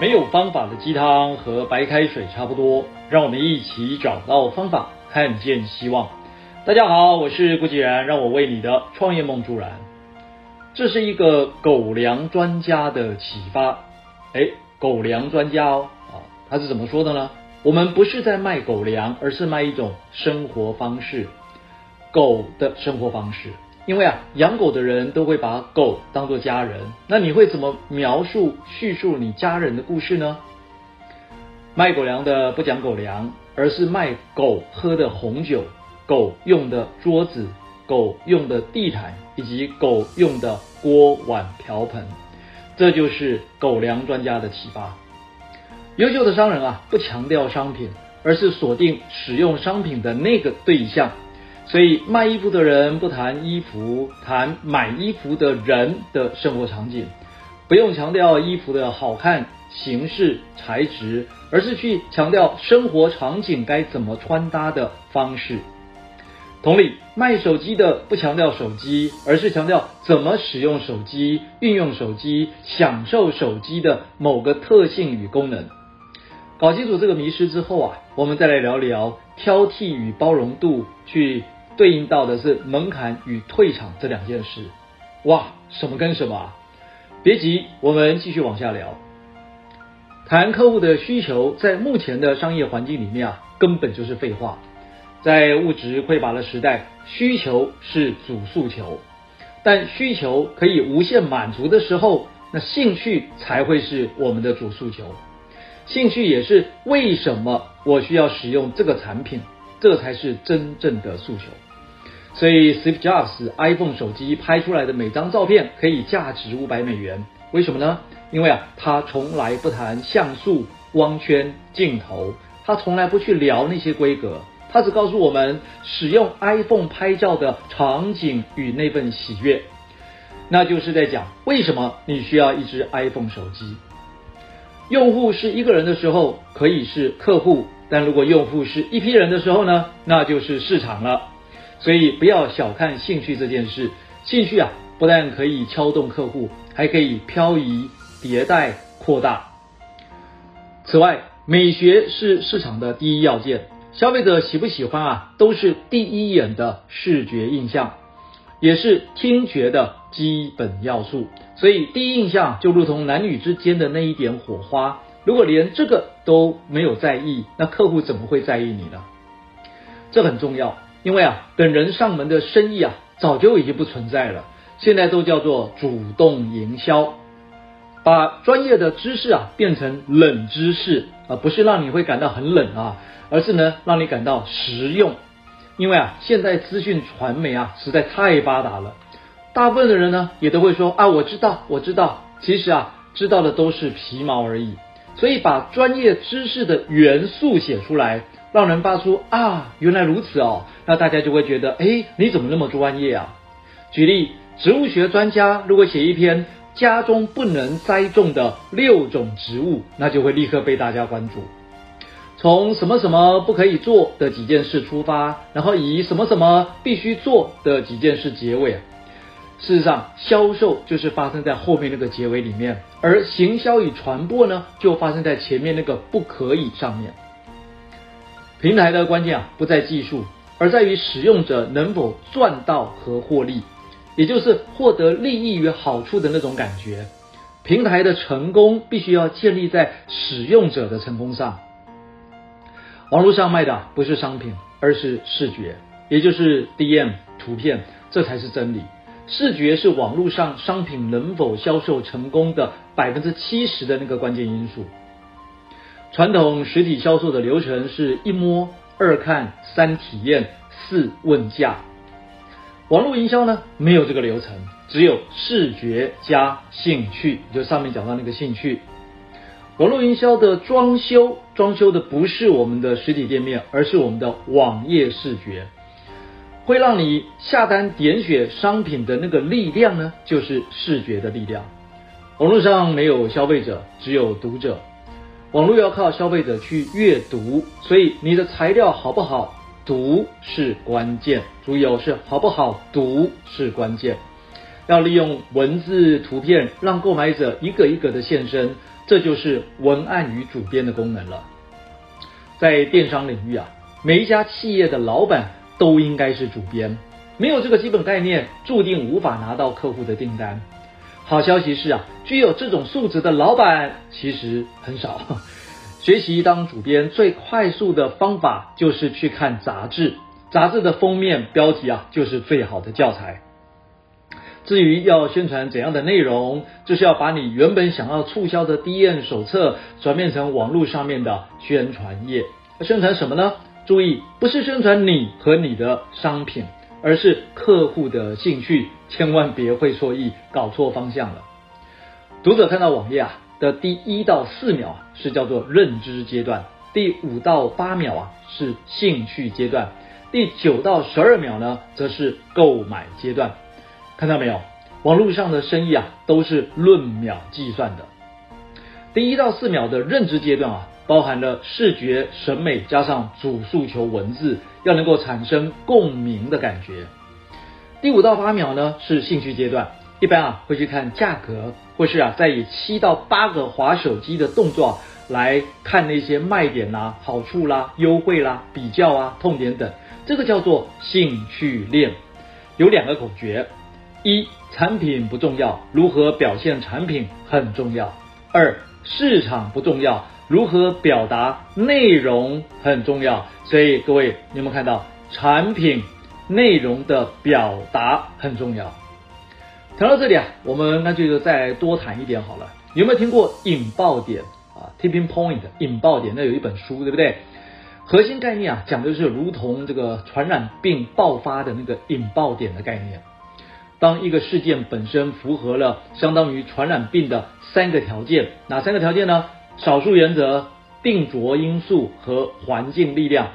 没有方法的鸡汤和白开水差不多，让我们一起找到方法，看见希望。大家好，我是顾继然，让我为你的创业梦助燃。这是一个狗粮专家的启发。哎，狗粮专家哦，啊，他是怎么说的呢？我们不是在卖狗粮，而是卖一种生活方式，狗的生活方式。因为啊，养狗的人都会把狗当作家人。那你会怎么描述叙述你家人的故事呢？卖狗粮的不讲狗粮，而是卖狗喝的红酒、狗用的桌子、狗用的地毯以及狗用的锅碗瓢盆。这就是狗粮专家的启发。优秀的商人啊，不强调商品，而是锁定使用商品的那个对象。所以卖衣服的人不谈衣服，谈买衣服的人的生活场景，不用强调衣服的好看、形式、材质，而是去强调生活场景该怎么穿搭的方式。同理，卖手机的不强调手机，而是强调怎么使用手机、运用手机、享受手机的某个特性与功能。搞清楚这个迷失之后啊，我们再来聊聊挑剔与包容度去。对应到的是门槛与退场这两件事，哇，什么跟什么啊？别急，我们继续往下聊。谈客户的需求，在目前的商业环境里面啊，根本就是废话。在物质匮乏的时代，需求是主诉求，但需求可以无限满足的时候，那兴趣才会是我们的主诉求。兴趣也是为什么我需要使用这个产品，这才是真正的诉求。所以，Steve Jobs iPhone 手机拍出来的每张照片可以价值五百美元，为什么呢？因为啊，他从来不谈像素、光圈、镜头，他从来不去聊那些规格，他只告诉我们使用 iPhone 拍照的场景与那份喜悦，那就是在讲为什么你需要一只 iPhone 手机。用户是一个人的时候，可以是客户，但如果用户是一批人的时候呢，那就是市场了。所以不要小看兴趣这件事，兴趣啊，不但可以敲动客户，还可以漂移、迭代、扩大。此外，美学是市场的第一要件，消费者喜不喜欢啊，都是第一眼的视觉印象，也是听觉的基本要素。所以，第一印象就如同男女之间的那一点火花，如果连这个都没有在意，那客户怎么会在意你呢？这很重要。因为啊，等人上门的生意啊，早就已经不存在了，现在都叫做主动营销，把专业的知识啊变成冷知识啊，不是让你会感到很冷啊，而是呢让你感到实用。因为啊，现在资讯传媒啊实在太发达了，大部分的人呢也都会说啊，我知道，我知道，其实啊，知道的都是皮毛而已。所以把专业知识的元素写出来，让人发出啊，原来如此哦，那大家就会觉得，哎，你怎么那么专业啊？举例，植物学专家如果写一篇家中不能栽种的六种植物，那就会立刻被大家关注。从什么什么不可以做的几件事出发，然后以什么什么必须做的几件事结尾。事实上，销售就是发生在后面那个结尾里面，而行销与传播呢，就发生在前面那个不可以上面。平台的关键啊，不在技术，而在于使用者能否赚到和获利，也就是获得利益与好处的那种感觉。平台的成功必须要建立在使用者的成功上。网络上卖的不是商品，而是视觉，也就是 DM 图片，这才是真理。视觉是网络上商品能否销售成功的百分之七十的那个关键因素。传统实体销售的流程是一摸、二看、三体验、四问价。网络营销呢，没有这个流程，只有视觉加兴趣，就上面讲到那个兴趣。网络营销的装修，装修的不是我们的实体店面，而是我们的网页视觉。会让你下单点选商品的那个力量呢，就是视觉的力量。网络上没有消费者，只有读者。网络要靠消费者去阅读，所以你的材料好不好读是关键。注意哦，是好不好读是关键。要利用文字、图片，让购买者一个一个的现身，这就是文案与主编的功能了。在电商领域啊，每一家企业的老板都应该是主编，没有这个基本概念，注定无法拿到客户的订单。好消息是啊，具有这种素质的老板其实很少。学习当主编最快速的方法就是去看杂志，杂志的封面标题啊，就是最好的教材。至于要宣传怎样的内容，就是要把你原本想要促销的 DM 手册转变成网络上面的宣传页。宣传什么呢？注意，不是宣传你和你的商品，而是客户的兴趣。千万别会错意，搞错方向了。读者看到网页啊的第一到四秒啊是叫做认知阶段，第五到八秒啊是兴趣阶段，第九到十二秒呢则是购买阶段。看到没有？网络上的生意啊，都是论秒计算的。第一到四秒的认知阶段啊，包含了视觉审美加上主诉求文字，要能够产生共鸣的感觉。第五到八秒呢是兴趣阶段，一般啊会去看价格，或是啊再以七到八个滑手机的动作来看那些卖点啦、好处啦、优惠啦、比较啊、痛点等，这个叫做兴趣链。有两个口诀。一、产品不重要，如何表现产品很重要。二、市场不重要，如何表达内容很重要。所以各位，你有没有看到产品内容的表达很重要？谈到这里啊，我们那就再多谈一点好了。有没有听过引爆点啊？Tipping Point，引爆点，那有一本书，对不对？核心概念啊，讲的就是如同这个传染病爆发的那个引爆点的概念。当一个事件本身符合了相当于传染病的三个条件，哪三个条件呢？少数原则、定着因素和环境力量。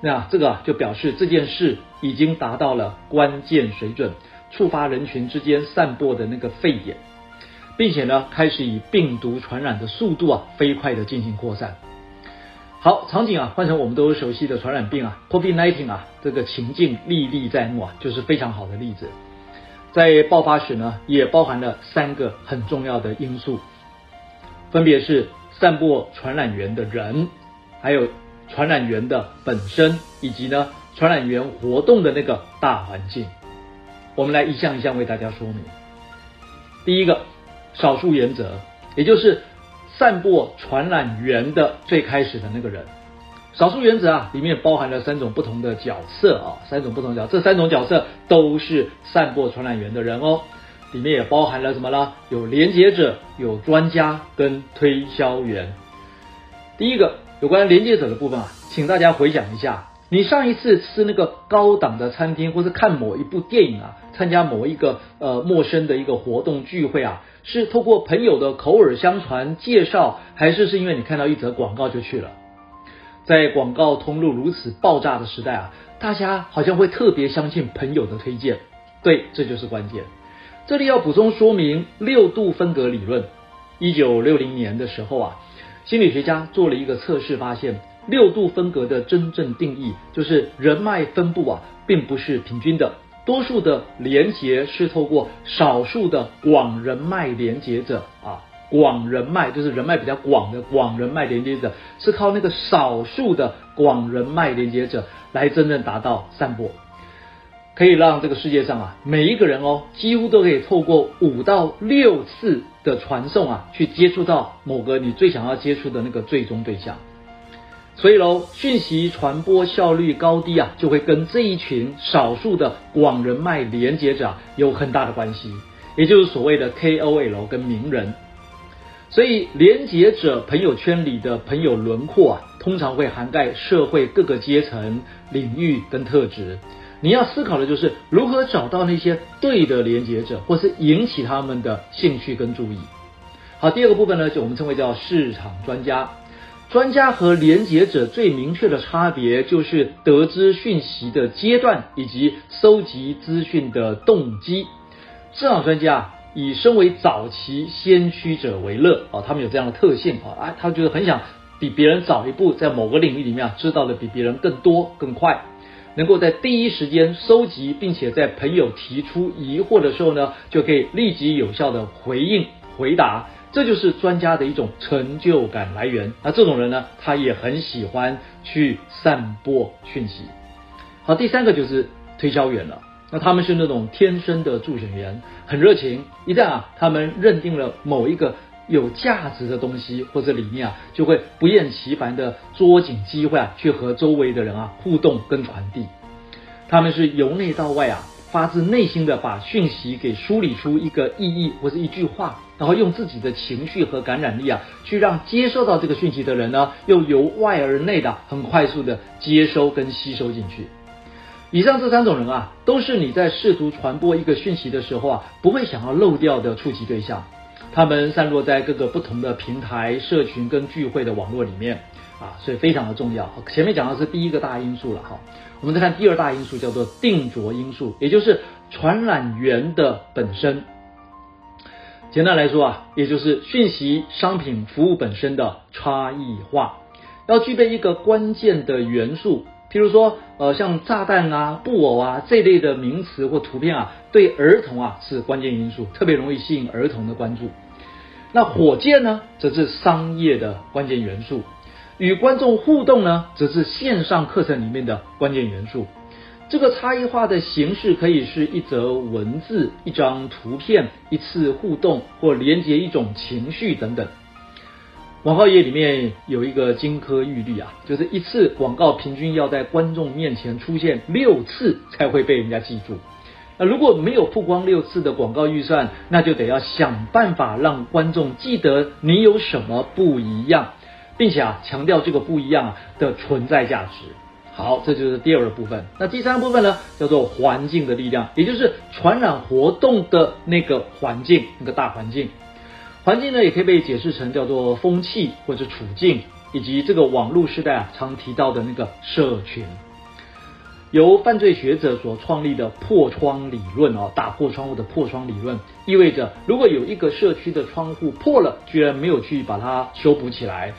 那这个就表示这件事已经达到了关键水准，触发人群之间散播的那个沸点，并且呢，开始以病毒传染的速度啊飞快的进行扩散。好，场景啊换成我们都熟悉的传染病啊，COVID-19 啊，这个情境历历在目啊，就是非常好的例子。在爆发时呢，也包含了三个很重要的因素，分别是散播传染源的人，还有传染源的本身，以及呢传染源活动的那个大环境。我们来一项一项为大家说明。第一个，少数原则，也就是散播传染源的最开始的那个人。少数原则啊，里面包含了三种不同的角色啊，三种不同角，这三种角色都是散播传染源的人哦。里面也包含了什么呢？有连接者、有专家跟推销员。第一个有关连接者的部分啊，请大家回想一下，你上一次吃那个高档的餐厅，或是看某一部电影啊，参加某一个呃陌生的一个活动聚会啊，是透过朋友的口耳相传介绍，还是是因为你看到一则广告就去了？在广告通路如此爆炸的时代啊，大家好像会特别相信朋友的推荐。对，这就是关键。这里要补充说明六度分隔理论。一九六零年的时候啊，心理学家做了一个测试，发现六度分隔的真正定义就是人脉分布啊，并不是平均的，多数的连结是透过少数的广人脉连结者啊。广人脉就是人脉比较广的广人脉连接者，是靠那个少数的广人脉连接者来真正达到散播，可以让这个世界上啊每一个人哦几乎都可以透过五到六次的传送啊去接触到某个你最想要接触的那个最终对象，所以喽讯息传播效率高低啊就会跟这一群少数的广人脉连接者有很大的关系，也就是所谓的 KOL 跟名人。所以，连接者朋友圈里的朋友轮廓啊，通常会涵盖社会各个阶层、领域跟特质。你要思考的就是如何找到那些对的连接者，或是引起他们的兴趣跟注意。好，第二个部分呢，就我们称为叫市场专家。专家和连接者最明确的差别，就是得知讯息的阶段以及搜集资讯的动机。市场专家。以身为早期先驱者为乐啊，他们有这样的特性啊，啊，他觉得很想比别人早一步，在某个领域里面啊，知道的比别人更多更快，能够在第一时间收集，并且在朋友提出疑惑的时候呢，就可以立即有效的回应回答，这就是专家的一种成就感来源。那这种人呢，他也很喜欢去散播讯息。好，第三个就是推销员了。那他们是那种天生的助选员，很热情。一旦啊，他们认定了某一个有价值的东西或者理念啊，就会不厌其烦地捉紧机会啊，去和周围的人啊互动跟传递。他们是由内到外啊，发自内心的把讯息给梳理出一个意义或者一句话，然后用自己的情绪和感染力啊，去让接收到这个讯息的人呢，又由外而内的很快速的接收跟吸收进去。以上这三种人啊，都是你在试图传播一个讯息的时候啊，不会想要漏掉的触及对象。他们散落在各个不同的平台、社群跟聚会的网络里面啊，所以非常的重要。前面讲的是第一个大因素了哈，我们再看第二大因素，叫做定着因素，也就是传染源的本身。简单来说啊，也就是讯息、商品、服务本身的差异化，要具备一个关键的元素。譬如说，呃，像炸弹啊、布偶啊这类的名词或图片啊，对儿童啊是关键因素，特别容易吸引儿童的关注。那火箭呢，则是商业的关键元素；与观众互动呢，则是线上课程里面的关键元素。这个差异化的形式可以是一则文字、一张图片、一次互动或连接一种情绪等等。广告业里面有一个金科玉律啊，就是一次广告平均要在观众面前出现六次才会被人家记住。那如果没有曝光六次的广告预算，那就得要想办法让观众记得你有什么不一样，并且啊强调这个不一样的存在价值。好，这就是第二个部分。那第三个部分呢，叫做环境的力量，也就是传染活动的那个环境，那个大环境。环境呢，也可以被解释成叫做风气或者处境，以及这个网络时代啊常提到的那个社群。由犯罪学者所创立的破窗理论啊，打破窗户的破窗理论，意味着如果有一个社区的窗户破了，居然没有去把它修补起来，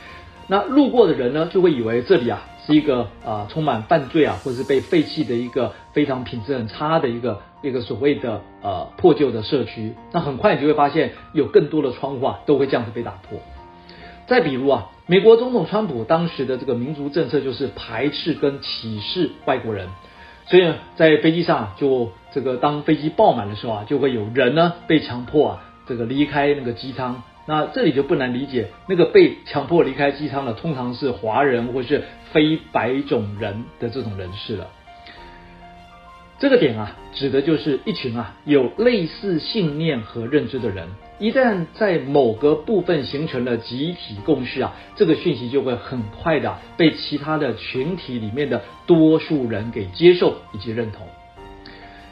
那路过的人呢就会以为这里啊。是一个啊、充满犯罪啊，或者是被废弃的一个非常品质很差的一个一个所谓的呃破旧的社区。那很快你就会发现，有更多的窗户啊都会这样子被打破。再比如啊，美国总统川普当时的这个民族政策就是排斥跟歧视外国人，所以呢，在飞机上就这个当飞机爆满的时候啊，就会有人呢被强迫啊这个离开那个机舱。那这里就不难理解，那个被强迫离开机舱的通常是华人或是非白种人的这种人士了。这个点啊，指的就是一群啊有类似信念和认知的人，一旦在某个部分形成了集体共识啊，这个讯息就会很快的被其他的群体里面的多数人给接受以及认同。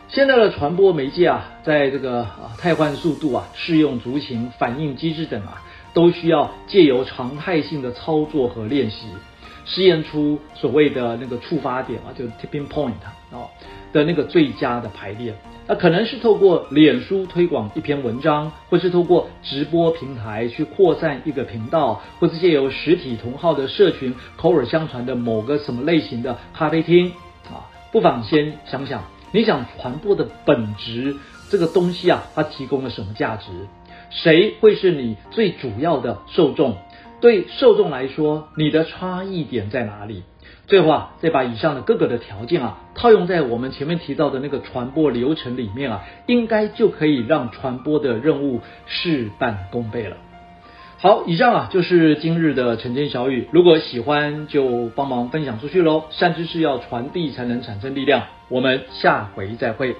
现在的传播媒介啊，在这个啊汰换速度啊、适用族群、反应机制等啊，都需要借由常态性的操作和练习，试验出所谓的那个触发点啊，就 tipping point 啊的那个最佳的排列。那可能是透过脸书推广一篇文章，或是透过直播平台去扩散一个频道，或是借由实体同号的社群口耳相传的某个什么类型的咖啡厅啊，不妨先想想。你想传播的本质，这个东西啊，它提供了什么价值？谁会是你最主要的受众？对受众来说，你的差异点在哪里？最后啊，再把以上的各个的条件啊，套用在我们前面提到的那个传播流程里面啊，应该就可以让传播的任务事半功倍了。好，以上啊就是今日的晨间小语，如果喜欢就帮忙分享出去喽。善知识要传递才能产生力量。我们下回再会。